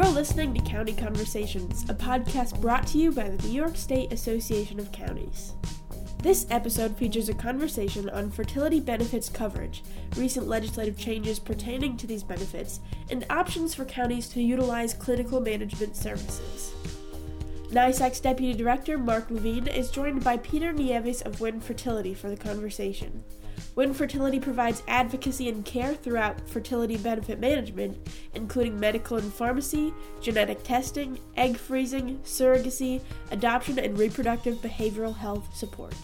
You're listening to County Conversations, a podcast brought to you by the New York State Association of Counties. This episode features a conversation on fertility benefits coverage, recent legislative changes pertaining to these benefits, and options for counties to utilize clinical management services. NYSAC's Deputy Director Mark Levine is joined by Peter Nieves of Win Fertility for the conversation. Win Fertility provides advocacy and care throughout fertility benefit management, including medical and pharmacy, genetic testing, egg freezing, surrogacy, adoption, and reproductive behavioral health support.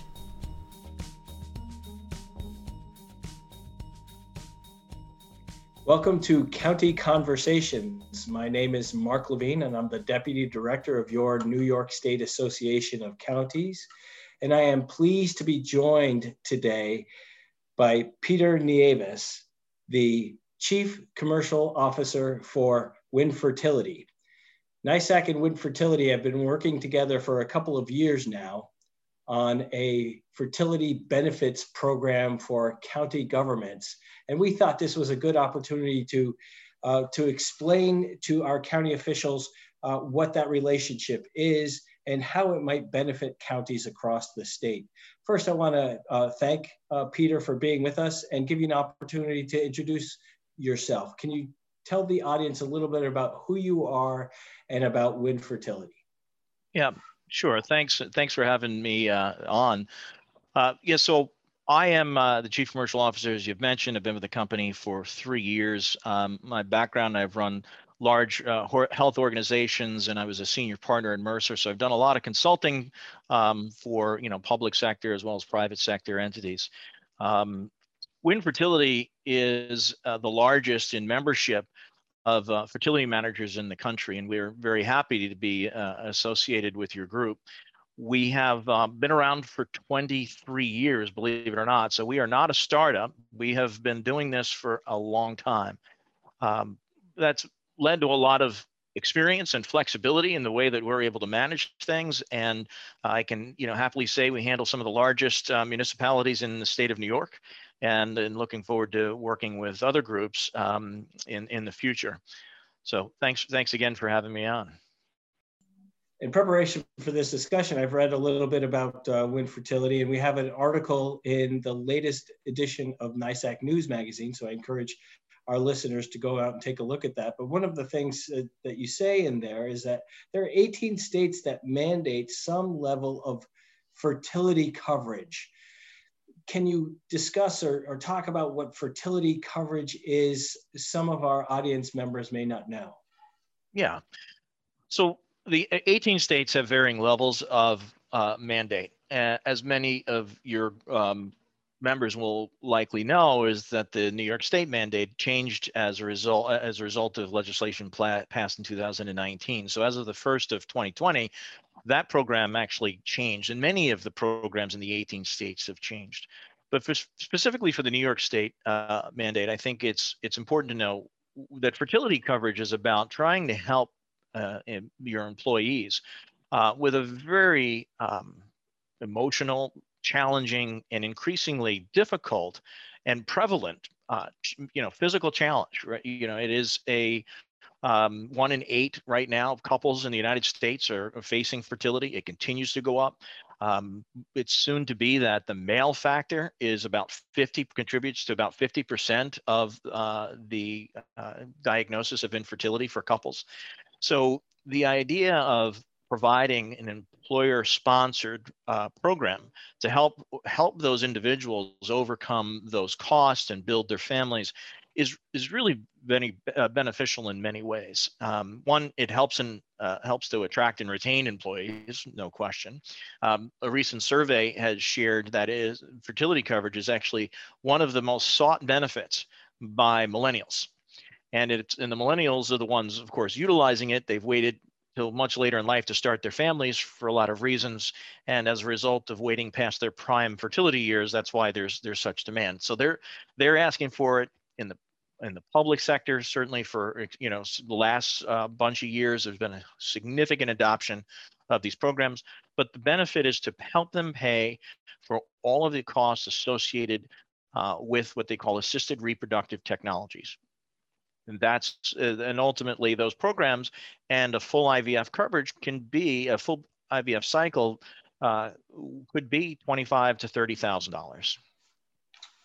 Welcome to County Conversations. My name is Mark Levine, and I'm the Deputy Director of your New York State Association of Counties. And I am pleased to be joined today by Peter Nieves, the Chief Commercial Officer for Win Fertility. NYSAC and Win Fertility have been working together for a couple of years now on a fertility benefits program for county governments. And we thought this was a good opportunity to, uh, to explain to our county officials uh, what that relationship is and how it might benefit counties across the state. First, I want to uh, thank uh, Peter for being with us and give you an opportunity to introduce yourself. Can you tell the audience a little bit about who you are and about Win Fertility? Yeah, sure. Thanks. Thanks for having me uh, on. Uh, yeah, so I am uh, the chief commercial officer, as you've mentioned. I've been with the company for three years. Um, my background, I've run large uh, health organizations and I was a senior partner in Mercer. So I've done a lot of consulting um, for, you know, public sector as well as private sector entities. Um, Fertility is uh, the largest in membership of uh, fertility managers in the country, and we're very happy to be uh, associated with your group. We have uh, been around for 23 years, believe it or not. So we are not a startup. We have been doing this for a long time. Um, that's led to a lot of experience and flexibility in the way that we're able to manage things. And I can, you know, happily say we handle some of the largest uh, municipalities in the state of New York, and, and looking forward to working with other groups um, in in the future. So thanks, thanks again for having me on. In preparation for this discussion, I've read a little bit about uh, Win Fertility, and we have an article in the latest edition of NYSAC News Magazine. So I encourage our listeners to go out and take a look at that. But one of the things that you say in there is that there are 18 states that mandate some level of fertility coverage. Can you discuss or, or talk about what fertility coverage is? Some of our audience members may not know. Yeah. So the 18 states have varying levels of uh, mandate. as many of your um, members will likely know is that the New York State mandate changed as a result as a result of legislation passed in 2019. So as of the first of 2020, that program actually changed, and many of the programs in the 18 states have changed. But for, specifically for the New York State uh, mandate, I think it's it's important to know that fertility coverage is about trying to help uh, your employees uh, with a very um, emotional challenging and increasingly difficult and prevalent uh, you know physical challenge right? You know it is a um, one in eight right now of couples in the united states are, facing fertility. It continues to go up. Um, it's soon to be that the male factor is about 50 contributes to about 50% of uh, the uh, diagnosis of infertility for couples. So the idea of providing an employer sponsored uh, program to help help those individuals overcome those costs and build their families is is really very uh, beneficial in many ways. Um, one, it helps and uh, helps to attract and retain employees, no question. Um, a recent survey has shared that is fertility coverage is actually one of the most sought benefits by millennials. And it's and the millennials are the ones, of course, utilizing it. They've waited till much later in life to start their families for a lot of reasons and as a result of waiting past their prime fertility years that's why there's there's such demand. So they're they're asking for it in the in the public sector certainly for you know the last uh, bunch of years there's been a significant adoption of these programs but the benefit is to help them pay for all of the costs associated uh, with what they call assisted reproductive technologies And that's uh, and ultimately those programs and a full IVF coverage can be a full IVF cycle uh, could be twenty-five to thirty thousand dollars.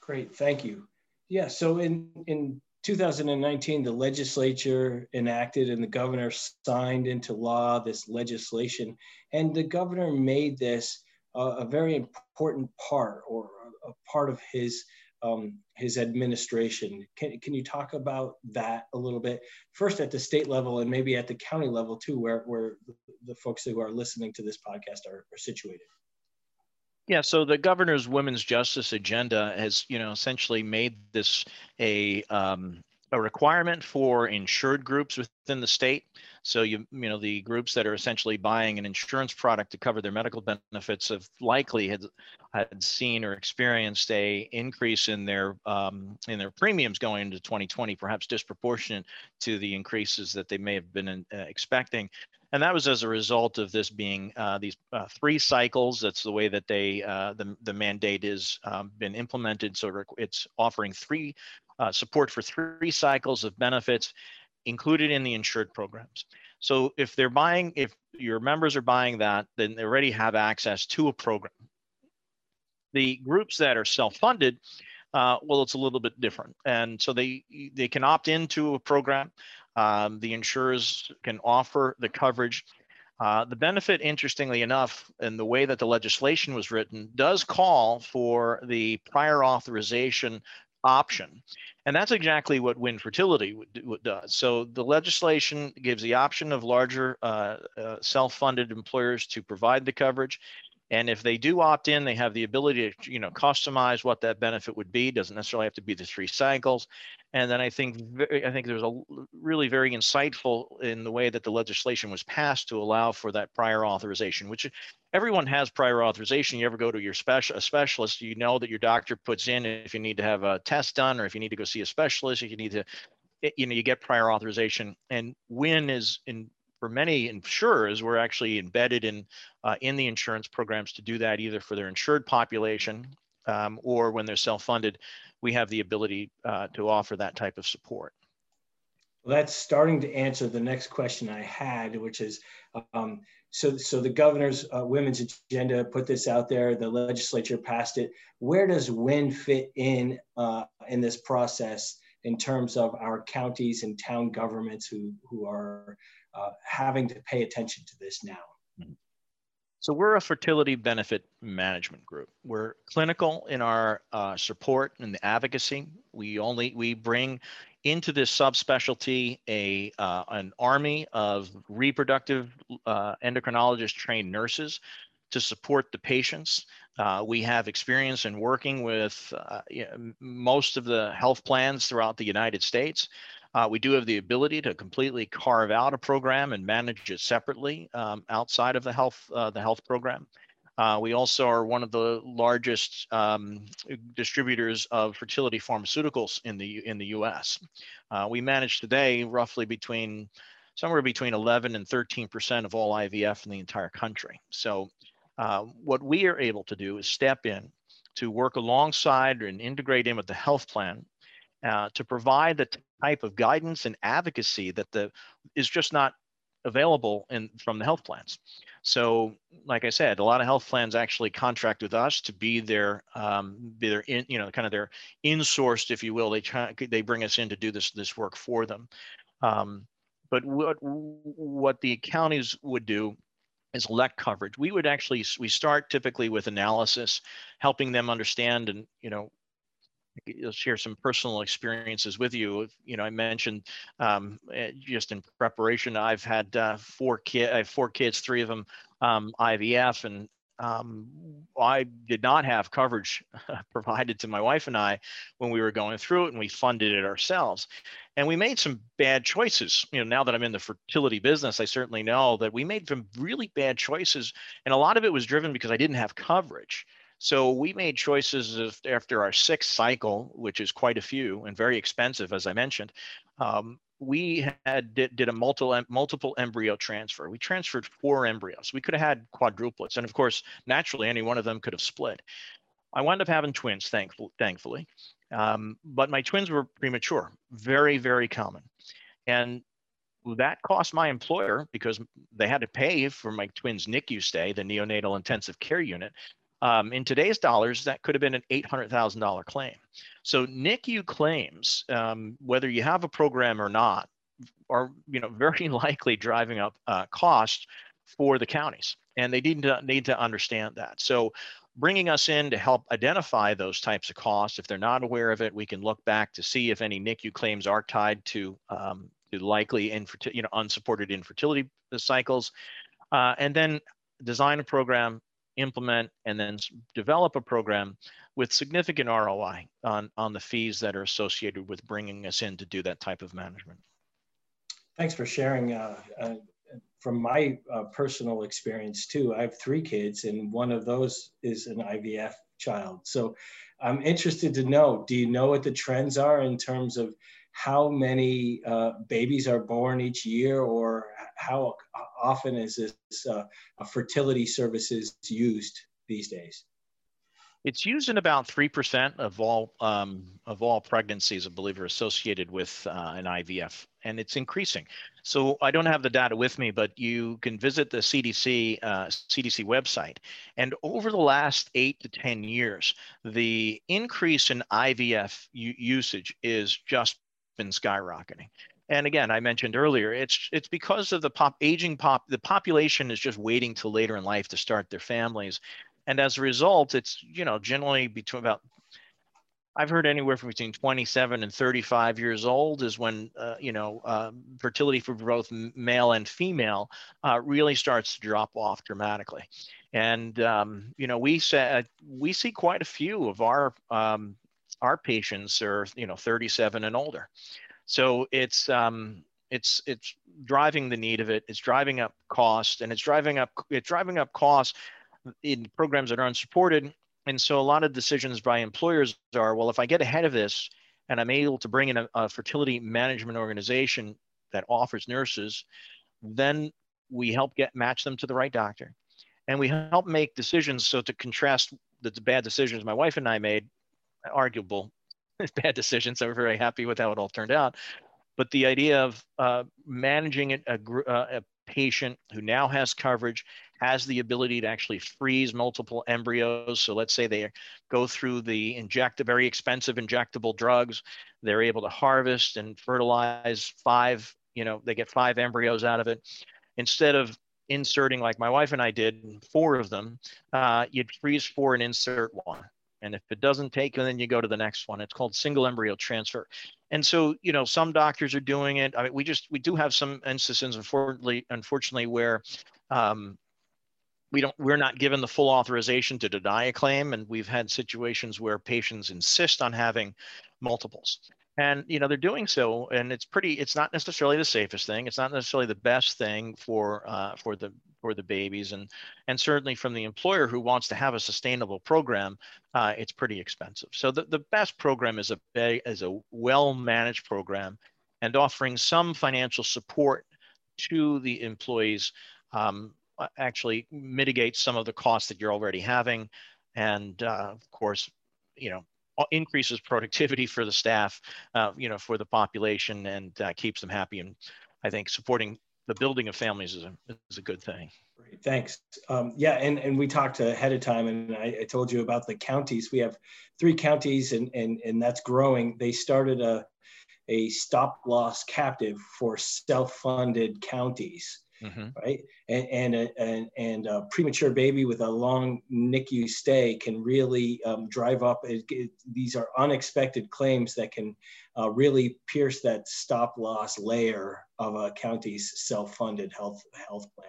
Great, thank you. Yeah, so in in 2019, the legislature enacted and the governor signed into law this legislation, and the governor made this uh, a very important part or a part of his um, his administration. Can, can you talk about that a little bit? First at the state level and maybe at the county level too, where, where the folks who are listening to this podcast are, are situated. Yeah, so the governor's women's justice agenda has, you know, essentially made this a um, a requirement for insured groups within the state. So you you know the groups that are essentially buying an insurance product to cover their medical benefits have likely had had seen or experienced a increase in their um, in their premiums going into 2020, perhaps disproportionate to the increases that they may have been in, uh, expecting. And that was as a result of this being uh, these uh, three cycles. That's the way that they uh, the the mandate is um, been implemented. So it's offering three uh, support for three cycles of benefits included in the insured programs. So if they're buying, if your members are buying that, then they already have access to a program. The groups that are self-funded, uh, well, it's a little bit different. And so they, they can opt into a program. Um, the insurers can offer the coverage. Uh, the benefit, interestingly enough, in the way that the legislation was written, does call for the prior authorization option. And that's exactly what Win Fertility does. So the legislation gives the option of larger uh, uh, self-funded employers to provide the coverage. And if they do opt in, they have the ability to, you know, customize what that benefit would be. Doesn't necessarily have to be the three cycles. And then I think I think there's a really very insightful in the way that the legislation was passed to allow for that prior authorization, which everyone has prior authorization. You ever go to your special a specialist, you know that your doctor puts in if you need to have a test done or if you need to go see a specialist, if you need to, you know, you get prior authorization. And WIN is in for many insurers, we're actually embedded in uh, in the insurance programs to do that either for their insured population um, or when they're self-funded, we have the ability uh, to offer that type of support. Well, that's starting to answer the next question I had, which is, um, so, so the governor's uh, women's agenda put this out there, the legislature passed it. Where does WIN fit in uh, in this process in terms of our counties and town governments who, who are uh, having to pay attention to this now. Mm-hmm. So we're a fertility benefit management group. We're clinical in our uh, support and the advocacy. We only we bring into this subspecialty a uh, an army of reproductive uh, endocrinologist trained nurses to support the patients. Uh, we have experience in working with uh, most of the health plans throughout the United States. Uh, we do have the ability to completely carve out a program and manage it separately um, outside of the health uh, the health program. Uh, we also are one of the largest um, distributors of fertility pharmaceuticals in the in the U.S. Uh, we manage today roughly between somewhere between 11 and 13 percent of all IVF in the entire country. So, uh, what we are able to do is step in to work alongside and integrate in with the health plan uh, to provide the type of guidance and advocacy that the is just not available in from the health plans. So, like I said, a lot of health plans actually contract with us to be their um, be their in you know kind of their insourced, if you will. They try, they bring us in to do this this work for them. Um, but what what the counties would do is elect coverage. We would actually we start typically with analysis, helping them understand and you know share some personal experiences with you. You know, I mentioned um, eh, just in preparation, I've had uh, four kids. I have four kids, three of them um, IVF, and um, I did not have coverage provided to my wife and I when we were going through it, and we funded it ourselves. And we made some bad choices. You know, now that I'm in the fertility business, I certainly know that we made some really bad choices, and a lot of it was driven because I didn't have coverage. So we made choices after our sixth cycle, which is quite a few and very expensive, as I mentioned. Um, we had did, did a multiple multiple embryo transfer. We transferred four embryos. We could have had quadruplets, and of course, naturally, any one of them could have split. I wound up having twins, thankful, thankfully. Um, but my twins were premature, very, very common. And that cost my employer because they had to pay for my twins' NICU stay, the neonatal intensive care unit. Um, in today's dollars, that could have been an $800,000 claim. So NICU claims, um, whether you have a program or not, are you know very likely driving up uh, costs for the counties, and they need to need to understand that. So bringing us in to help identify those types of costs. If they're not aware of it, we can look back to see if any NICU claims are tied to, um, to likely infertility, you know, unsupported infertility cycles, uh, and then design a program, implement, and then develop a program with significant ROI on, on the fees that are associated with bringing us in to do that type of management. Thanks for sharing uh, uh, from my uh, personal experience too, I have three kids, and one of those is an IVF child. So I'm interested to know do you know what the trends are in terms of how many uh, babies are born each year, or how often is this uh, fertility services used these days? It's used in about three percent of all um, of all pregnancies, I believe, are associated with uh, an IVF, and it's increasing. So I don't have the data with me, but you can visit the CDC uh, CDC website, and over the last eight to ten years, the increase in IVF usage is just been skyrocketing. And again, I mentioned earlier, it's it's because of the pop aging pop. The population is just waiting till later in life to start their families, and as a result, it's you know generally between about I've heard anywhere from between 27 and 35 years old is when uh, you know uh, fertility for both male and female uh, really starts to drop off dramatically, and um, you know we say we see quite a few of our um, our patients are you know 37 and older, so it's um, it's it's driving the need of it. It's driving up cost, and it's driving up it's driving up costs in programs that are unsupported. And so a lot of decisions by employers are, well, if I get ahead of this and I'm able to bring in a, a fertility management organization that offers nurses, then we help get match them to the right doctor. And we help make decisions. So to contrast the bad decisions my wife and I made, arguable bad decisions. So we're very happy with how it all turned out. But the idea of uh, managing a, uh, a patient who now has coverage has the ability to actually freeze multiple embryos. So let's say they go through the inject very expensive injectable drugs, they're able to harvest and fertilize five, you know, they get five embryos out of it. Instead of inserting like my wife and I did, four of them, uh, you'd freeze four and insert one. And if it doesn't take, then you go to the next one. It's called single embryo transfer. And so, you know, some doctors are doing it. I mean, we just we do have some instances, unfortunately, unfortunately, where um, we don't we're not given the full authorization to deny a claim, and we've had situations where patients insist on having multiples and you know they're doing so and it's pretty it's not necessarily the safest thing. It's not necessarily the best thing for uh, for the for the babies. And and certainly from the employer who wants to have a sustainable program uh, it's pretty expensive. So the, the best program is a is a well managed program and offering some financial support to the employees um, actually mitigate some of the costs that you're already having. And uh, of course you know increases productivity for the staff, uh, you know, for the population and uh, keeps them happy. And I think supporting the building of families is a, is a good thing. Great, thanks. Um, yeah, and, and we talked ahead of time, and I, I, told you about the counties. We have three counties, and, and, and that's growing. They started a, a stop loss captive for self-funded counties mm-hmm. right? And and a, and, and a premature baby with a long NICU stay can really um, drive up. It, it, these are unexpected claims that can uh, really pierce that stop loss layer of a county's self-funded health health plan.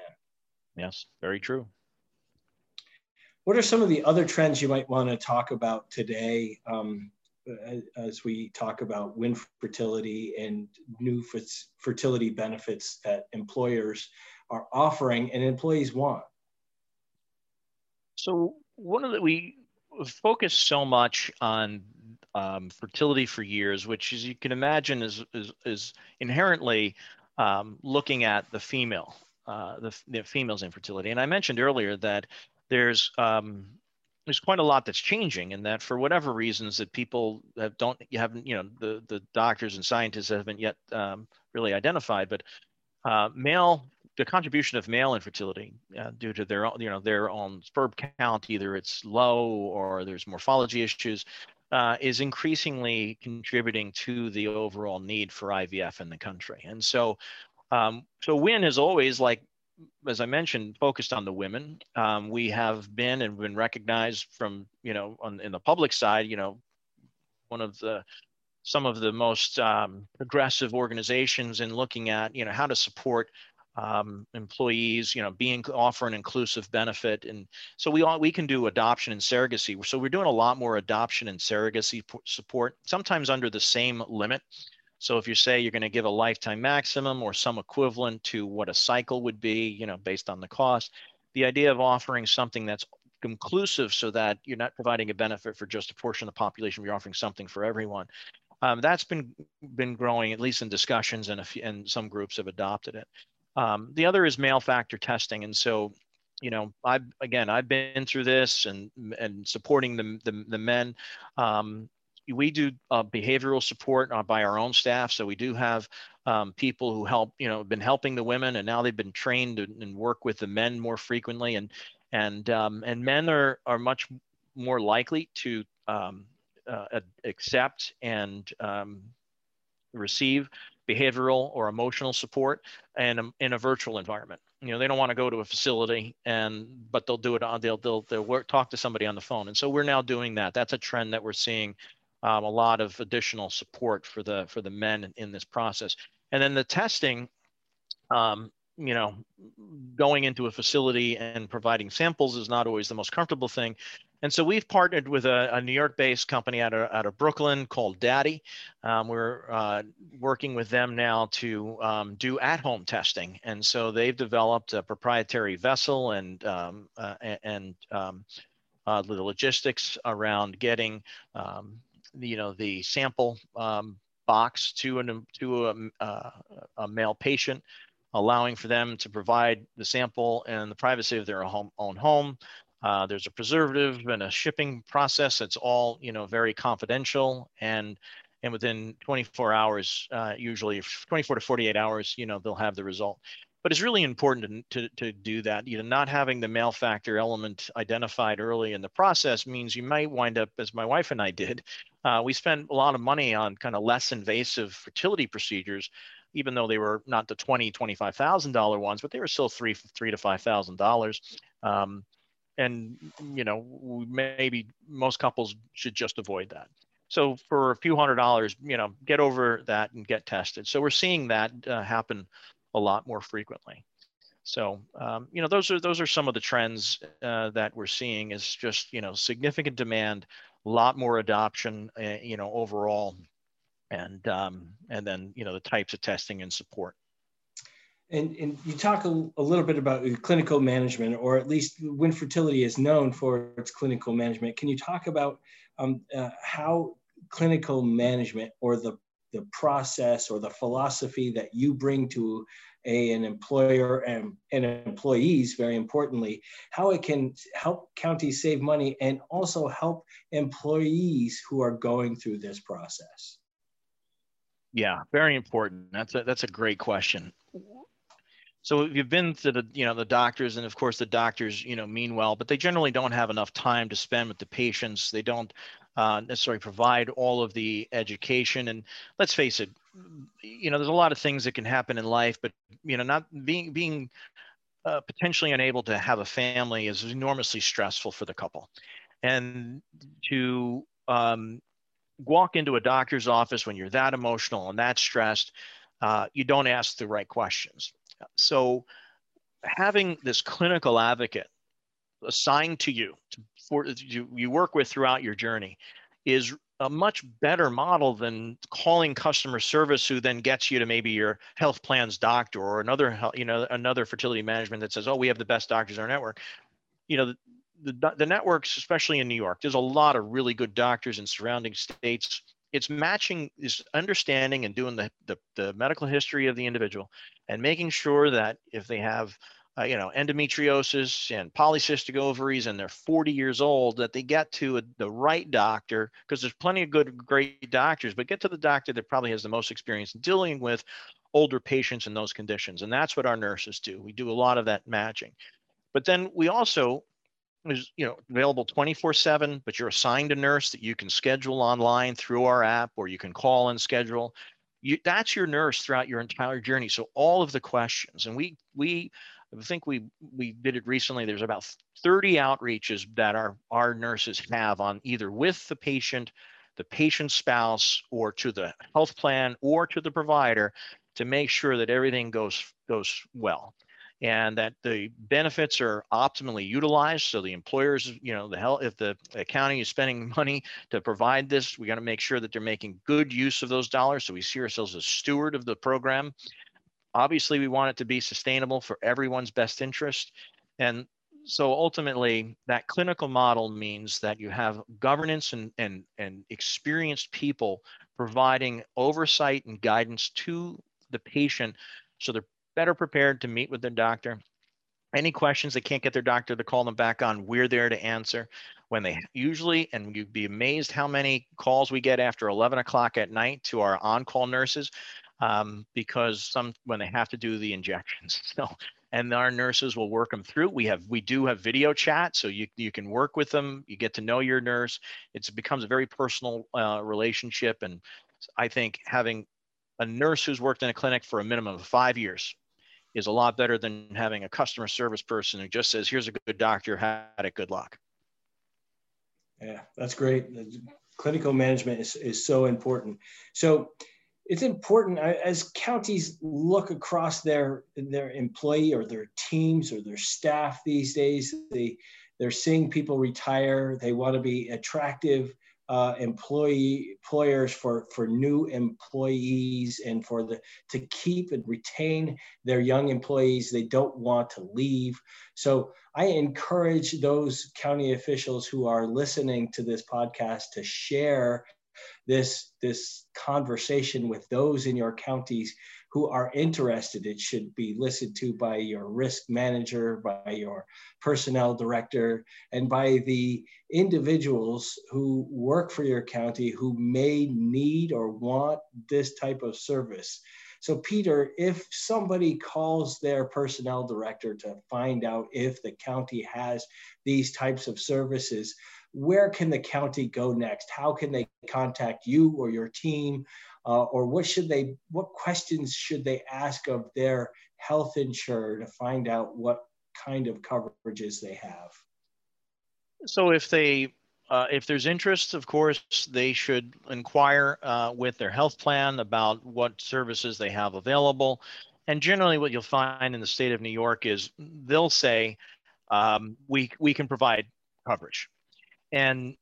Yes, very true. What are some of the other trends you might want to talk about today? Um, as we talk about Win Fertility and new fertility benefits that employers are offering and employees want? So one of the we focus so much on um, fertility for years, which as you can imagine is is, is inherently um, looking at the female, uh, the, the female's infertility. And I mentioned earlier that there's um, there's quite a lot that's changing and that for whatever reasons that people have don't you haven't you know the the doctors and scientists haven't yet um, really identified but uh, male the contribution of male infertility uh, due to their own you know their own sperm count either it's low or there's morphology issues uh, is increasingly contributing to the overall need for IVF in the country. And so um, so WIN is always like as I mentioned, focused on the women. Um, we have been and been recognized from, you know, on in the public side, you know, one of the some of the most um, progressive organizations in looking at, you know, how to support um, employees, you know, being offer an inclusive benefit, and so we all we can do adoption and surrogacy. So we're doing a lot more adoption and surrogacy support, sometimes under the same limit. So if you say you're going to give a lifetime maximum or some equivalent to what a cycle would be, you know, based on the cost, the idea of offering something that's inclusive so that you're not providing a benefit for just a portion of the population, you're offering something for everyone. Um, that's been been growing at least in discussions and a few, and some groups have adopted it. Um, the other is male factor testing, and so you know I've again I've been through this and and supporting the the, the men. Um, we do uh, behavioral support uh, by our own staff. So we do have um, people who help, you know, been helping the women, and now they've been trained and work with the men more frequently. And and um, and men are are much more likely to um, uh, accept and um, receive behavioral or emotional support and um, in a virtual environment you know they don't want to go to a facility and but they'll do it on they'll they'll, they'll work talk to somebody on the phone and so we're now doing that that's a trend that we're seeing um, a lot of additional support for the for the men in, this process. And then the testing, um, you know, going into a facility and providing samples is not always the most comfortable thing. And so we've partnered with a, a New York-based company out of, out of Brooklyn called Dadi. Um, we're uh, working with them now to um, do at-home testing. And so they've developed a proprietary vessel and, um, uh, and um, uh, the logistics around getting um, you know the sample um, box to an to a, uh, a, male patient, allowing for them to provide the sample in the privacy of their home, own home. Uh, there's a preservative and a shipping process that's all you know very confidential and and within 24 hours, uh, usually 24 to 48 hours, you know they'll have the result but it's really important to, to, to, do that. You know, not having the male factor element identified early in the process means you might wind up, as my wife and I did, uh, we spent a lot of money on kind of less invasive fertility procedures, even though they were not the twenty, twenty-five thousand dollar ones, but they were still three, three to five thousand dollars. Um, and you know, maybe most couples should just avoid that. So for a few hundred dollars, you know, get over that and get tested. So we're seeing that uh, happen a lot more frequently. So um, you know those are those are some of the trends uh, that we're seeing is just you know significant demand, a lot more adoption uh, you know overall, and um, and then you know the types of testing and support. And, and you talk a, a, little bit about clinical management, or at least WIN Fertility is known for its clinical management. Can you talk about um, uh, how clinical management or the the process or the philosophy that you bring to a, an employer and, and employees, very importantly, how it can help counties save money and also help employees who are going through this process? Yeah, very important. That's a, that's a great question. So if you've been to the, you know, the doctors, and of course the doctors, you know, mean well, but they generally don't have enough time to spend with the patients. They don't uh, necessarily provide all of the education. And let's face it, you know, there's a lot of things that can happen in life, but you know, not being being uh, potentially unable to have a family is enormously stressful for the couple, and to um, walk into a doctor's office when you're that emotional and that stressed, uh, you don't ask the right questions. So, having this clinical advocate assigned to you to, for you, you work with throughout your journey is a much better model than calling customer service who then gets you to maybe your health plan's doctor or another you know another fertility management that says oh we have the best doctors in our network. You know the, the, the networks especially in new york there's a lot of really good doctors in surrounding states. It's matching is understanding and doing the, the, the medical history of the individual and making sure that if they have uh, you know, endometriosis and polycystic ovaries and they're 40 years old, that they get to a, the right doctor, because there's plenty of good, great doctors, but get to the doctor that probably has the most experience dealing with older patients in those conditions. And that's what our nurses do. We do a lot of that matching. But then we also is you know available 24 7 but you're assigned a nurse that you can schedule online through our app or you can call and schedule you, that's your nurse throughout your entire journey so all of the questions and we we I think we we did it recently. There's about 30 outreaches that our our nurses have on either with the patient, the patient's spouse, or to the health plan or to the provider to make sure that everything goes goes well and that the benefits are optimally utilized. So the employers, you know, the health, if the county is spending money to provide this, we got to make sure that they're making good use of those dollars. So we see ourselves as steward of the program Obviously, we want it to be sustainable for everyone's best interest. And so ultimately, that clinical model means that you have governance and, and, and experienced people providing oversight and guidance to the patient so they're better prepared to meet with their doctor. Any questions they can't get their doctor to call them back on, we're there to answer. When they usually, and you'd be amazed how many calls we get after 11 o'clock at night to our on call nurses um, because some when they have to do the injections. So and our nurses will work them through. We have we do have video chat, so you you can work with them. You get to know your nurse. It becomes a very personal uh, relationship, and I think having a nurse who's worked in a clinic for a minimum of five years is a lot better than having a customer service person who just says, "Here's a good doctor, had it, good luck." Yeah, that's great. Clinical management is, is so important. So it's important as counties look across their their employee or their teams or their staff these days they they're seeing people retire. They want to be attractive uh, employee employers for for new employees and for the to keep and retain their young employees. They don't want to leave. So i encourage those county officials who are listening to this podcast to share this this conversation with those in your counties who are interested. It should be listened to by your risk manager, by your personnel director, and by the individuals who work for your county who may need or want this type of service. So, Peter, if somebody calls their personnel director to find out if the county has these types of services, where can the county go next? How can they contact you or your team? Uh, or what should they, what questions should they ask of their health insurer to find out what kind of coverages they have? So if they, uh, if there's interest, of course, they should inquire uh, with their health plan about what services they have available. And generally, what you'll find in the state of New York is they'll say, um, we, we can provide coverage. And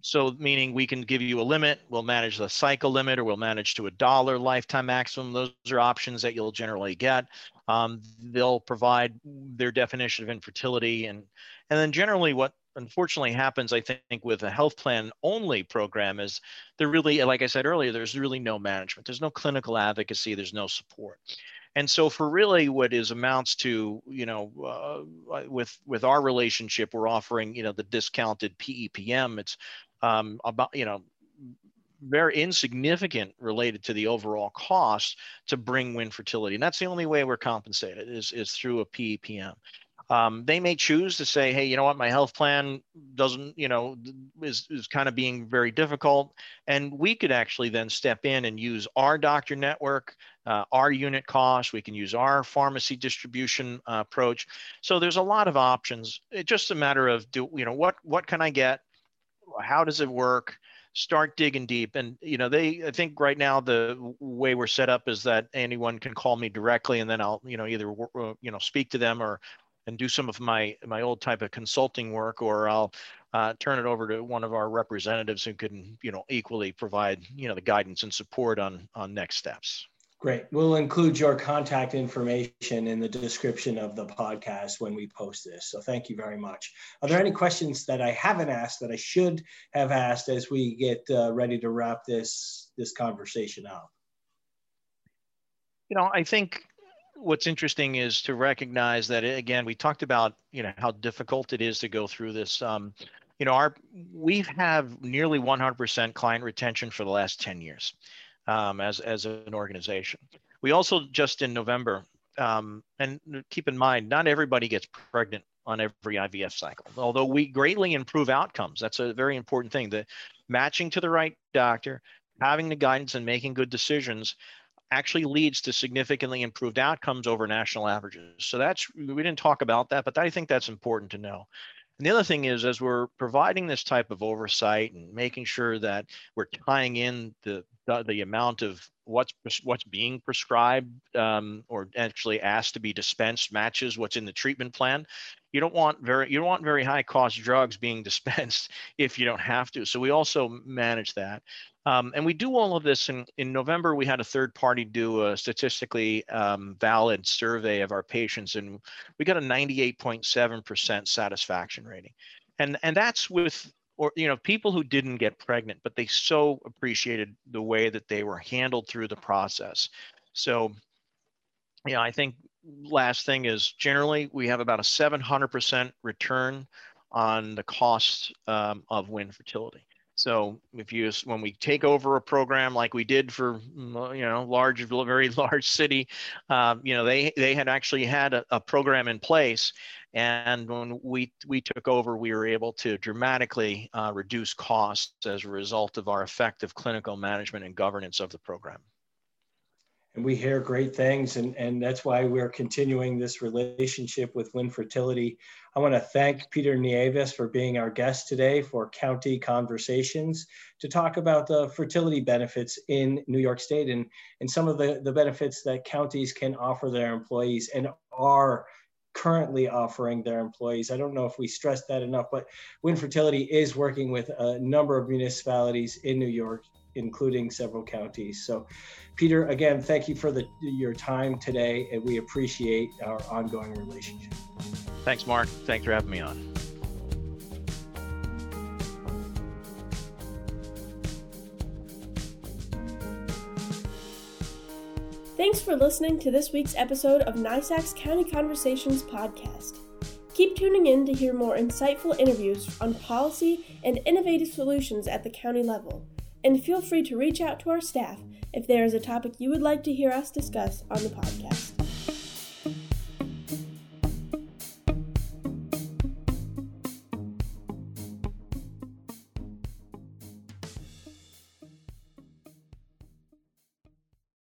so meaning we can give you a limit, we'll manage the cycle limit or we'll manage to a dollar lifetime maximum. Those are options that you'll generally get. Um, they'll provide their definition of infertility and, and then generally what unfortunately happens, I think, with a health plan only program is there really, like I said earlier, there's really no management. There's no clinical advocacy. There's no support. And so for really what is amounts to, you know, uh, with with our relationship, we're offering, you know, the discounted PEPM. It's um, about, you know, very insignificant related to the overall cost to bring Win Fertility. And that's the only way we're compensated is, is through a PEPM. Um, they may choose to say, hey, you know what, my health plan doesn't, you know, is, is kind of being very difficult. And we could actually then step in and use our doctor network, uh, our unit cost. We can use our pharmacy distribution uh, approach. So there's a lot of options. It's just a matter of, do you know, what, what can I get? How does it work? start digging deep and you know they i think right now the way we're set up is that anyone can call me directly and then i'll you know either uh, you know speak to them or and do some of my my old type of consulting work, or I'll uh, turn it over to one of our representatives who can you know equally provide you know the guidance and support on on next steps. Great. We'll include your contact information in the description of the podcast when we post this. So thank you very much. Are there any questions that I haven't asked that I should have asked as we get uh, ready to wrap this this conversation up? You know, I think what's interesting is to recognize that again, we talked about you know how difficult it is to go through this. Um, you know, our we have nearly 100% client retention for the last 10 years um, as as an organization. We also just in November, um, and keep in mind, not everybody gets pregnant on every IVF cycle. Although we greatly improve outcomes, that's a very important thing. The matching to the right doctor, having the guidance, and making good decisions actually leads to significantly improved outcomes over national averages. So that's we didn't talk about that, but I think that's important to know. And the other thing is, as we're providing this type of oversight and making sure that we're tying in the the, the amount of what's what's being prescribed um, or actually asked to be dispensed matches what's in the treatment plan. You don't want very you don't want very high cost drugs being dispensed if you don't have to. So we also manage that. Um, and we do all of this in, in November. We had a third party do a statistically um, valid survey of our patients, and we got a 98.7% satisfaction rating. And, and that's with or you know people who didn't get pregnant but they so appreciated the way that they were handled through the process so yeah i think last thing is generally we have about a 700% return on the cost um, of win fertility so if you when we take over a program like we did for mm, you know large very large city, um, you know they they had actually had a, a, program in place, and when we we took over, we were able to dramatically uh, reduce costs as a result of our effective clinical management and governance of the program and we hear great things and, and that's why we're continuing this relationship with Win Fertility. I want to thank Peter Nieves for being our guest today for County Conversations to talk about the fertility benefits in New York State and, and some of the, the benefits that counties can offer their employees and are currently offering their employees. I don't know if we stressed that enough, but Win Fertility is working with a number of municipalities in New York including several counties. So, Peter, again, thank you for the, your time today, and we appreciate our ongoing relationship. Thanks, Mark. Thanks for having me on. Thanks for listening to this week's episode of NYSAC's County Conversations podcast. Keep tuning in to hear more insightful interviews on policy and innovative solutions at the county level and feel free to reach out to our staff if there is a topic you would like to hear us discuss on the podcast.